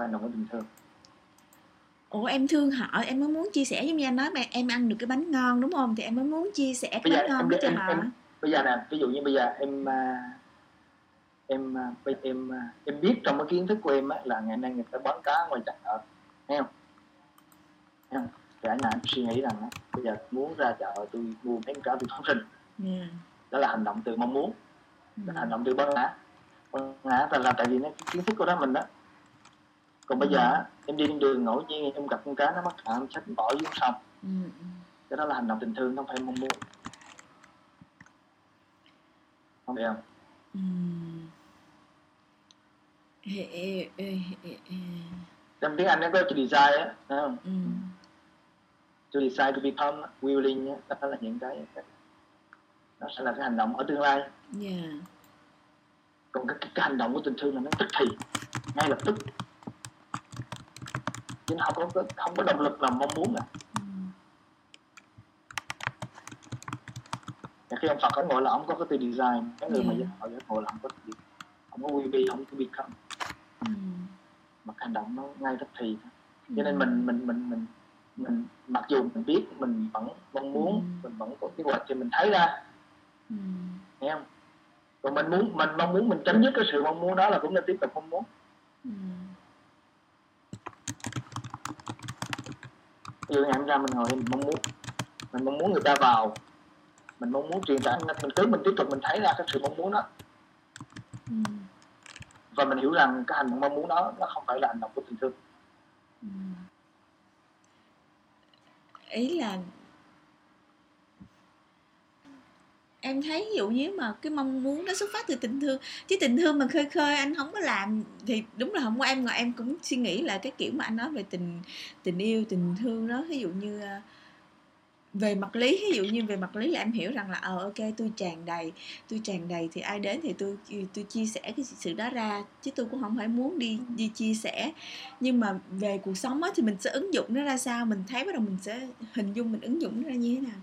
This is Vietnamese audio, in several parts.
phải hành động của tình thương ủa em thương họ em mới muốn chia sẻ giống như anh nói mà em ăn được cái bánh ngon đúng không? Thì em mới muốn chia sẻ cái bây giờ bánh ngon em, đó cho họ. em, bây giờ nè ví dụ như bây giờ em à, em à, em à, em biết trong cái kiến thức của em á, là ngày nay người ta bán cá ngoài chợ thấy không? Thấy không? Thì anh em suy nghĩ rằng á, bây giờ muốn ra chợ tôi mua mấy cá tôi phóng sinh yeah. đó là hành động từ mong muốn. Ừ. là hành động từ bán ngã. Bán ngã là, là tại vì nó cái kiến thức của đó mình đó còn bây giờ em đi trên đường ngẫu nhiên em gặp con cá nó mắc cạn em xách bỏ xuống sông Ừ, ừ. cái đó là hành động tình thương không phải mong muốn không hiểu không Ừ. Trong tiếng Anh nó có chữ desire á không Ừ. to decide to become willing á, đó là những cái nó sẽ là cái hành động ở tương lai Yeah. còn cái, cái, cái hành động của tình thương là nó tức thì ngay lập tức chứ nó không có không có động lực làm mong muốn à Ừ. Khi ông Phật ông ngồi là ông có cái từ design cái người mà Yeah. họ ngộ là ông có từ ông có will be không có become Ừ. mà hành động nó ngay tức thì cho nên mình mình mình mình mình mặc dù mình biết mình vẫn mong muốn Ừ. mình vẫn có kế hoạch thì mình thấy ra Ừ. nghe không còn mình muốn mình mong muốn mình chấm dứt cái sự mong muốn đó là cũng nên tiếp tục mong muốn Ừ. ví dụ ngày hôm ra mình ngồi mình mong muốn. Mình mong muốn người ta vào. Mình mong muốn truyền tải. Mình cứ mình tiếp tục mình thấy ra cái sự mong muốn đó. Ừ. và mình hiểu rằng cái hành động mong muốn đó nó không phải là hành động của tình thương. Ừ. ý là em thấy ví dụ như mà cái mong muốn nó xuất phát từ tình thương chứ tình thương mà khơi khơi anh không có làm thì đúng là không có em ngồi em cũng suy nghĩ là cái kiểu mà anh nói về tình tình yêu tình thương đó ví dụ như à, về mặt lý ví dụ như về mặt lý là em hiểu rằng là ờ ok tôi tràn đầy tôi tràn đầy thì ai đến thì tôi tôi chia sẻ cái sự đó ra chứ tôi cũng không phải muốn đi đi chia sẻ. Nhưng mà về cuộc sống á thì mình sẽ ứng dụng nó ra sao mình thấy bắt đầu mình sẽ hình dung mình ứng dụng nó ra như thế nào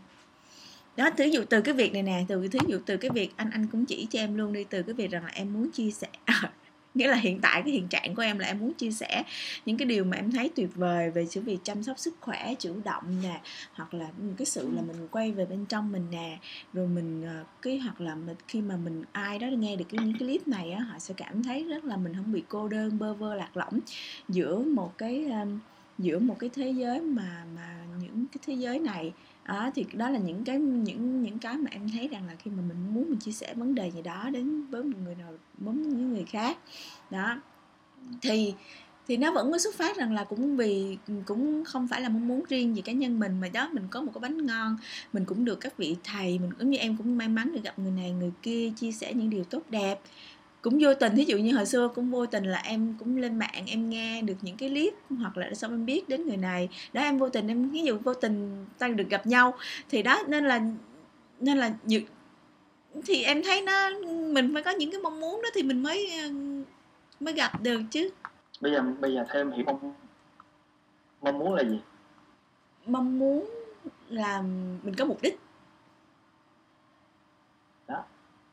đó thí dụ từ cái việc này nè từ thí dụ từ cái việc anh anh cũng chỉ cho em luôn đi từ cái việc rằng là em muốn chia sẻ. Nghĩa là hiện tại cái hiện trạng của em là em muốn chia sẻ những cái điều mà em thấy tuyệt vời về sự việc chăm sóc sức khỏe chủ động nè hoặc là cái sự là mình quay về bên trong mình nè rồi mình ờ, cái hoặc là mình, khi mà mình ai đó nghe được cái những cái clip này á họ sẽ cảm thấy rất là mình không bị cô đơn bơ vơ lạc lõng giữa một cái giữa một cái thế giới mà mà những cái thế giới này đó thì đó là những cái, những những cái mà em thấy rằng là khi mà mình muốn mình chia sẻ vấn đề gì đó đến với một người nào, với những người khác. Đó. Thì thì nó vẫn có xuất phát rằng là cũng vì, cũng không phải là mong muốn riêng về cá nhân mình mà đó, mình có một cái bánh ngon, mình cũng được các vị thầy, mình cũng như em cũng may mắn được gặp người này, người kia, chia sẻ những điều tốt đẹp cũng vô tình thí dụ như hồi xưa cũng vô tình là em cũng lên mạng em nghe được những cái clip hoặc là xong em biết đến người này. Đó em vô tình em ví dụ vô tình ta được gặp nhau thì đó nên là nên là thì em thấy nó mình phải có những cái mong muốn đó thì mình mới ờ, mới gặp được chứ. Bây giờ bây giờ theo em hiểu mong mong muốn là gì? Mong muốn là mình có mục đích.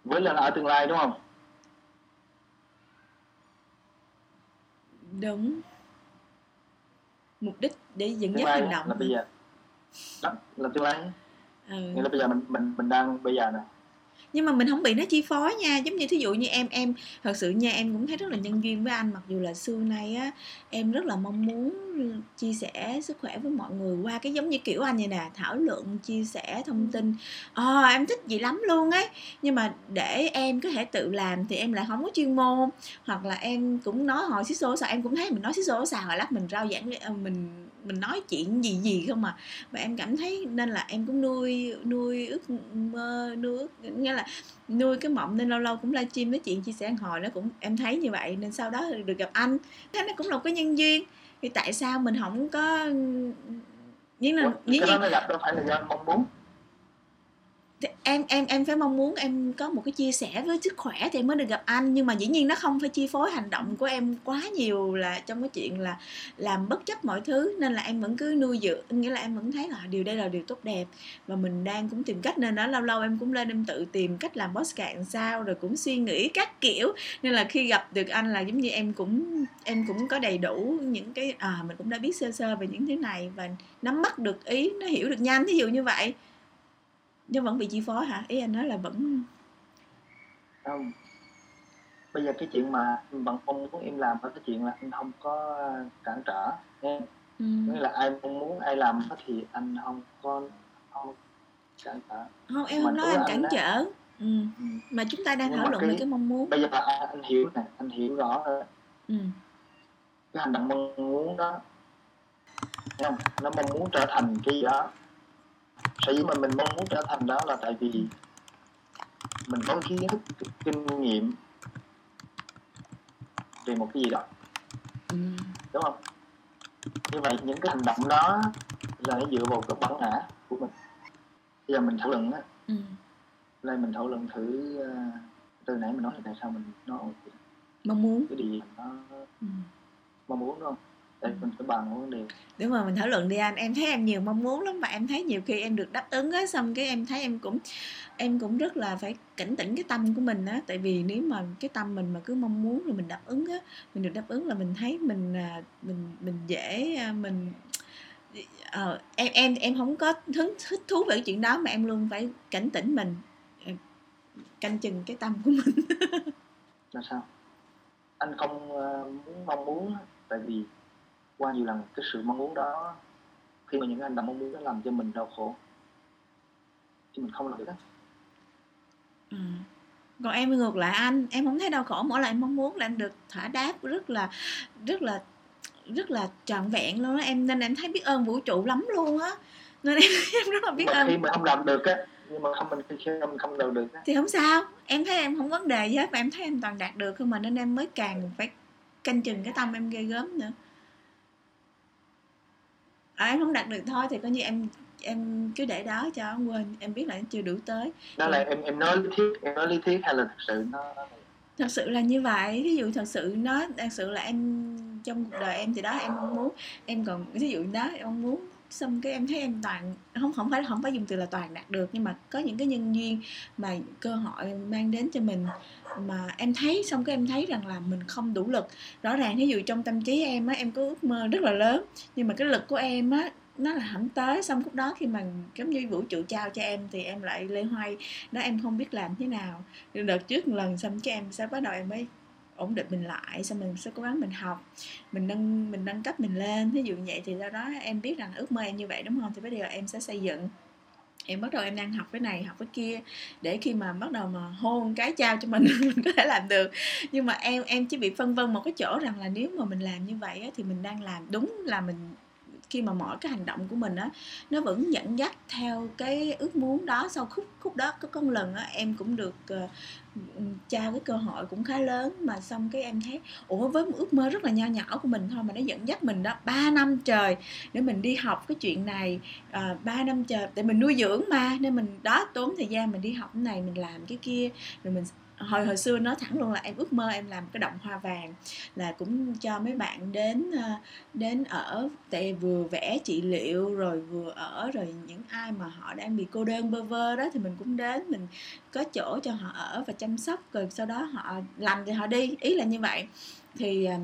Với là ở tương lai đúng không đúng mục đích để dẫn dắt hành động là bây giờ. Đó là tương lai ừ. nghĩa là bây giờ mình mình mình đang bây giờ nè nhưng mà mình không bị nó chi phối nha. Giống như thí dụ như em em thật sự nha em cũng thấy rất là nhân duyên với anh. Mặc dù là xưa nay á em rất là mong muốn chia sẻ sức khỏe với mọi người qua cái giống như kiểu anh vậy nè thảo luận chia sẻ thông tin. Ờ em thích gì lắm luôn ấy. Nhưng mà để em có thể tự làm thì em lại không có chuyên môn. Hoặc là em cũng nói hồi xí xô xào em cũng thấy mình nói xí xô xào hồi lát mình rao giảng ờ, mình mình nói chuyện gì gì không à. Và em cảm thấy nên là em cũng nuôi nuôi ước mơ nuôi ước nghĩa là nuôi cái mộng nên lâu lâu cũng livestream nói chuyện chia sẻ hồi nó cũng em thấy như vậy nên sau đó được gặp anh. Thế nó cũng là một cái nhân duyên. Thì tại sao mình không có những là cái đó nó gặp đâu phải là do mong muốn em em em phải mong muốn em có một cái chia sẻ với sức khỏe thì em mới được gặp anh. Nhưng mà dĩ nhiên nó không phải chi phối hành động của em quá nhiều là trong cái chuyện là làm bất chấp mọi thứ. Nên là em vẫn cứ nuôi dưỡng, nghĩa là em vẫn thấy là điều đây là điều tốt đẹp. Và mình đang cũng tìm cách nên đó, lâu lâu em cũng lên em tự tìm cách làm podcast sao, rồi cũng suy nghĩ các kiểu. Nên là khi gặp được anh là giống như em cũng em cũng có đầy đủ những cái à mình cũng đã biết sơ sơ về những thứ này và nắm bắt được ý, nó hiểu được nhanh ví dụ như vậy nhưng vẫn bị chi phối hả? Ý anh nói là vẫn không. Bây giờ cái chuyện mà bạn mong muốn em làm là cái chuyện là anh không có cản trở nghe ừ. nghĩa là ai mong muốn ai làm thì anh không có không cản trở. Không em không nói anh cản trở. ừ. ừ. mà chúng ta đang thảo luận về cái mong muốn. bây giờ anh hiểu nè anh hiểu rõ rồi. Ừ. cái hành động mong muốn đó không? Nó mong muốn trở thành cái gì đó sở dĩ mà mình mong muốn trở thành đó là tại vì mình có kiến thức kinh nghiệm về một cái gì đó. Ừ. đúng không? Như vậy những cái hành động đó là nó dựa vào cái bản ngã của mình. Bây giờ mình thảo luận á. Ừ. lên mình thảo luận thử uh, từ nãy mình nói là tại sao mình nói mong muốn. Cái gì nó ừ. mong muốn đúng không để mình phải bàn vấn đề. Đúng rồi mình thảo luận đi anh. Em thấy em nhiều mong muốn lắm và em thấy nhiều khi em được đáp ứng á xong cái em thấy em cũng em cũng rất là phải cảnh tỉnh cái tâm của mình á. Tại vì nếu mà cái tâm mình mà cứ mong muốn rồi mình đáp ứng á mình được đáp ứng là mình thấy mình à, mình mình dễ à, mình ờ, em em em không có hứng thích thú về cái chuyện đó mà em luôn phải cảnh tỉnh mình ờ, canh chừng cái tâm của mình. Là sao? Anh không ờ, muốn mong muốn tại vì qua nhiều lần cái sự mong muốn đó khi mà những hành động mong muốn đó làm cho mình đau khổ. Thì mình không làm được đó ừ. còn em ngược lại anh em không thấy đau khổ mỗi lần em mong muốn là em được thỏa đáp rất là rất là rất là trọn vẹn luôn á. Em nên em thấy biết ơn vũ trụ lắm luôn á. Nên em, em rất là biết ơn. khi mà không làm được á nhưng mà không mình khi mình không làm được á. Thì không sao. Em thấy em không vấn đề gì hết và em thấy em toàn đạt được không mà nên em mới càng phải canh chừng cái tâm em ghê gớm nữa à, em không đặt được thôi thì coi như em em cứ để đó cho ông quên em biết là chưa đủ tới. Đó là em em nói lý thuyết em nói lý thuyết hay là thật sự nó thật sự là như vậy ví dụ thật sự nó thật sự là em trong cuộc đời em thì đó em mong muốn em còn ví dụ đó em mong muốn xong cái em thấy em toàn, không không phải không phải dùng từ là toàn đạt được, nhưng mà có những cái nhân duyên mà cơ hội mang đến cho mình mà em thấy, xong cái em thấy rằng là mình không đủ lực. Rõ ràng ví dụ trong tâm trí em á, em có ước mơ rất là lớn, nhưng mà cái lực của em á, nó là không tới. Xong lúc đó khi mà giống như vũ trụ trao cho em thì em lại lê hoay đó em không biết làm thế nào. Đợt trước một lần xong cho em sẽ bắt đầu em mới ổn định mình lại xong mình sẽ cố gắng mình học mình nâng mình nâng cấp mình lên. Ví dụ như vậy thì do đó em biết rằng ước mơ em như vậy đúng không? Thì bây giờ em sẽ xây dựng. Em bắt đầu em đang học cái này học cái kia để khi mà bắt đầu mà hôn cái trao cho mình mình có thể làm được. Nhưng mà em em chỉ bị phân vân một cái chỗ rằng là nếu mà mình làm như vậy á, thì mình đang làm đúng là mình khi mà mọi cái hành động của mình á nó vẫn dẫn dắt theo cái ước muốn đó. Sau khúc khúc đó có con lần á em cũng được uh, trao cái cơ hội cũng khá lớn. Mà xong cái em thấy ủa với một ước mơ rất là nho nhỏ của mình thôi mà nó dẫn dắt mình đó 3 năm trời để mình đi học cái chuyện này. Ờ, à, 3 năm trời để mình nuôi dưỡng mà nên mình đó tốn thời gian mình đi học cái này mình làm cái kia rồi mình hồi hồi xưa nói thẳng luôn là em ước mơ em làm cái động hoa vàng, là cũng cho mấy bạn đến ờ, đến ở, tại vừa vẽ trị liệu, rồi vừa ở, rồi những ai mà họ đang bị cô đơn bơ vơ đó thì mình cũng đến, mình có chỗ cho họ ở và chăm sóc, rồi sau đó họ làm thì họ đi. Ý là như vậy. Thì ờ,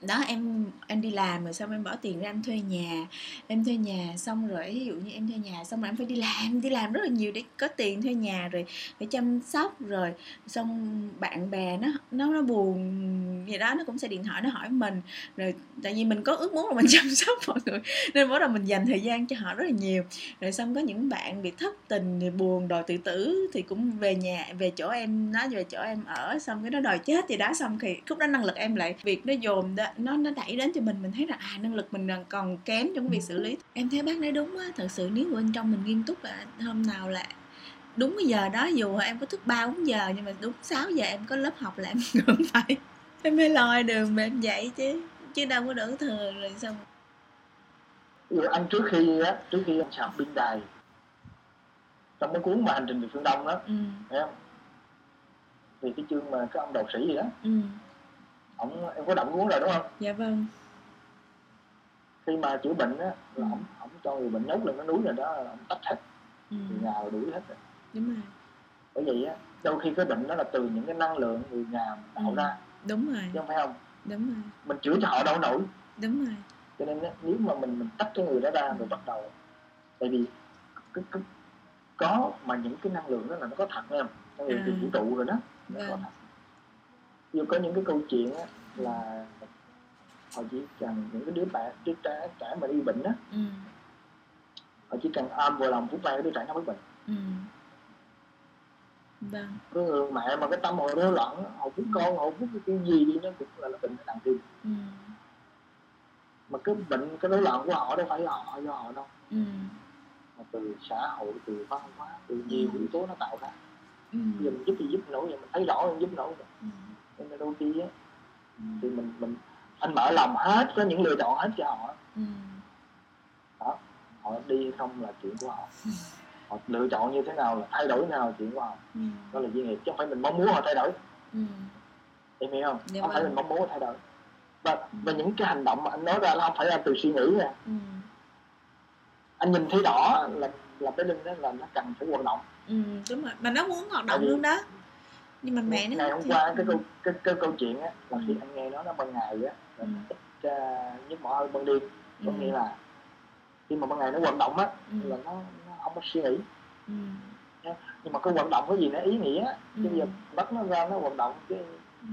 đó, em em đi làm rồi xong em bỏ tiền ra em thuê nhà. Em thuê nhà xong rồi, ví dụ như em thuê nhà xong rồi em phải đi làm đi làm rất là nhiều để có tiền thuê nhà rồi phải chăm sóc rồi. Xong bạn bè nó nó nó buồn gì đó, nó cũng sẽ điện thoại, nó hỏi mình. Rồi tại vì mình có ước muốn là mình chăm sóc mọi người, nên bắt đầu mình dành thời gian cho họ rất là nhiều. Rồi xong có những bạn bị thất tình thì buồn, đòi tự tử thì cũng về nhà, về chỗ em nó về chỗ em ở, xong cái nó đòi chết thì đó, xong thì lúc đó năng lực em lại, việc nó dồn đó, nó nó đẩy đến cho mình mình thấy là à năng lực mình còn kém trong cái việc xử lý. Em thấy bác nói đúng á, thật sự nếu bên trong mình nghiêm túc là hôm nào là đúng cái giờ đó, dù em có thức ba, bốn giờ nhưng mà đúng 6 giờ em có lớp học là em vẫn phải em mới lòi đường mà em dậy chứ chứ đâu có đỡ thừa rồi xong anh trước khi á trước khi anh chọn pin đài trong cái cuốn mà hành trình về phương đông đó ừ. thấy không? Thì cái chương mà cái ông đạo sĩ gì đó ừ. ông em có đọc cuốn rồi đúng không? Dạ vâng. Khi mà chữa bệnh á là ông ông cho người bệnh nhốt lên cái núi rồi đó là ông tách hết. Ừ. Rồi đuổi hết rồi. Đúng rồi. Bởi vậy á đôi khi cái bệnh đó là từ những cái năng lượng người nhà tạo Ừ. ra đúng rồi. Chứ không phải không? Đúng rồi. Mình chữa cho họ đâu nổi. Đúng rồi. Cho nên nếu mà mình mình tách cái người đó ra rồi bắt đầu tại vì cái, cái, có mà những cái năng lượng đó là nó có thật em năng lượng từ vũ trụ rồi đó. Nó có Vâng. thật. Như có những cái câu chuyện á là họ chỉ cần những cái đứa bạn đứa trẻ trẻ mà đi bệnh á ừ. họ chỉ cần ôm vào lòng phút vay đứa trẻ nó mất bệnh. Ừ vâng. Người mẹ mà cái tâm họ rối loạn họ phút con họ phút cái gì đi nó cũng là, là bệnh nặng tim ừ. Mà cái bệnh cái rối loạn của họ đâu phải là họ do họ đâu. Ừ. Mà từ xã hội từ văn hóa từ nhiều yếu tố nó tạo ra. Ừ. Giờ mình giúp thì giúp nổi vậy mình thấy rõ mình giúp nổi rồi. Ừ. Nên đôi khi á ừ. thì mình mình anh mở lòng hết có những lựa chọn hết cho họ. Ừ. Họ đi không là chuyện của họ. Ừ. họ lựa chọn như thế nào là thay đổi nào là chuyện của họ ừ. Đó là duy nghiệp chứ không phải mình mong muốn họ thay đổi. Ừ. Em hiểu không? Dạ không phải vâng. mình mong muốn họ thay đổi. Và và những cái hành động mà anh nói ra nó không phải là từ suy nghĩ nha. Ừ. Anh nhìn thấy đỏ là là cái linh đó là nó cần phải hoạt động. Ừ đúng rồi. Mà nó muốn hoạt động luôn đó. Nhưng mà mẹ nó ngày không hôm qua cái câu cái, cái câu chuyện á là Ừ. khi anh nghe nó nó ban ngày á là Ừ. ít uh, nhức mỏi hơn ban đêm. Có Ừ. nghĩa là khi mà ban ngày nó vận động á Ừ. là nó không có suy nghĩ. Ừ. Nhưng mà cái vận động có gì nó ý nghĩa Ừ. chứ giờ bắt nó ra nó vận động cái ừ.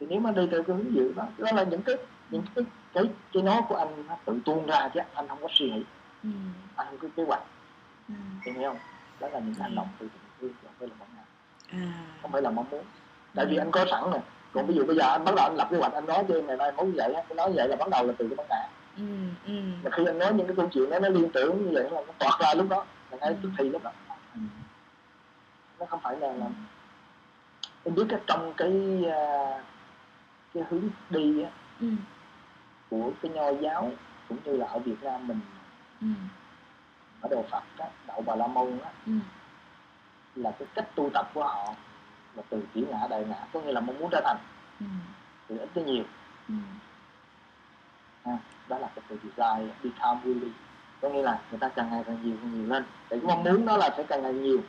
thì nếu mà đi theo cái hướng dẫn đó đó là những cái những cái cái cái nói của anh nó tự tuôn ra chứ anh không có suy nghĩ. Ừ. Anh không có kế hoạch. Ừ. Hiểu không? Đó là những cái hành Ừ. động từ tình thương không phải là mong ngày à. Không phải là mong muốn. Tại vì Ừ. anh có sẵn nè. Còn ví dụ bây giờ anh bắt đầu anh lập kế hoạch anh nói cho em ngày mai muốn như vậy cái nói vậy là bắt đầu là từ cái vấn đề ừ ừ mà khi anh nói những cái câu chuyện đó nó liên tưởng như vậy là nó toát ra lúc đó là ngay Ừ. tức thì lúc đó. Ừ nó không phải là là em biết cái trong cái à, cái hướng đi á, ừ của cái nho giáo cũng như là ở Việt Nam mình. Ừ ở đạo Phật á, đạo Bà La Môn á, ừ là cái cách tu tập của họ là từ tiểu ngã đại ngã có nghĩa là mong muốn trở thành. Ừ từ ít tới nhiều. Ừ đó là cái từ desire become willing có nghĩa là người ta càng ngày càng nhiều càng nhiều lên. Để cái mong muốn đó là sẽ càng ngày nhiều.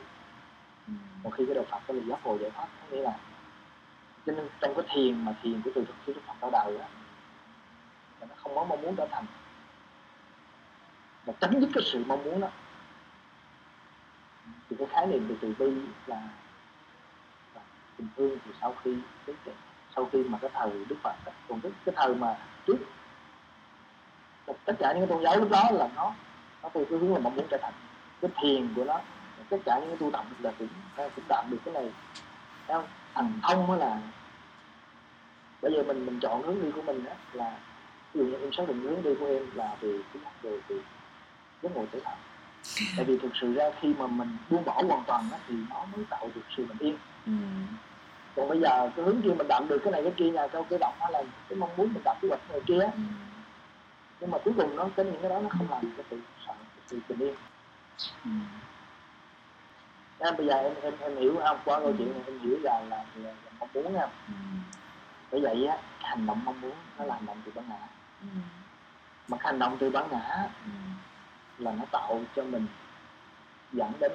Một khi cái đạo Phật cái là giác ngộ giải thoát có nghĩa là cho nên trong cái thiền mà thiền của từ khi Đức Phật ra đời á là nó không có mong muốn trở thành. Mà chấm dứt cái sự mong muốn đó thì cái khái niệm về từ bi là, là tình thương thì sau khi cái, sau khi mà cái thời Đức Phật còn cái, cái thời mà trước tất cả những cái tôn giáo lúc đó là nó nó theo cái hướng là mong muốn trở thành cái thiền của nó. Tất cả những cái tu tập là cũng cũng đạt được cái này. Thấy không? thành thông mới là bây giờ mình mình chọn hướng đi của mình á là ví dụ như em xác định hướng đi của em là về cái giác về về giấc ngộ tự thật tại vì thực sự ra khi mà mình buông bỏ hoàn toàn á, thì nó mới tạo được sự bình yên. Ừ. Còn bây giờ cái hướng kia mình đạt được cái này cái kia nhà câu cái động đó là cái mong muốn mình đạt cái hoạch người kia ừ nhưng mà cuối cùng nó cái những cái đó nó không làm cái sự sợ sự bình yên ừ. Em bây giờ em em em hiểu không? Qua câu chuyện này em hiểu là là, là, là mong muốn nha. Ừ. Bởi vậy á cái hành động mong muốn nó là hành động từ bản ngã. Ừ. Mà cái hành động từ bản ngã ừ. là nó tạo cho mình dẫn đến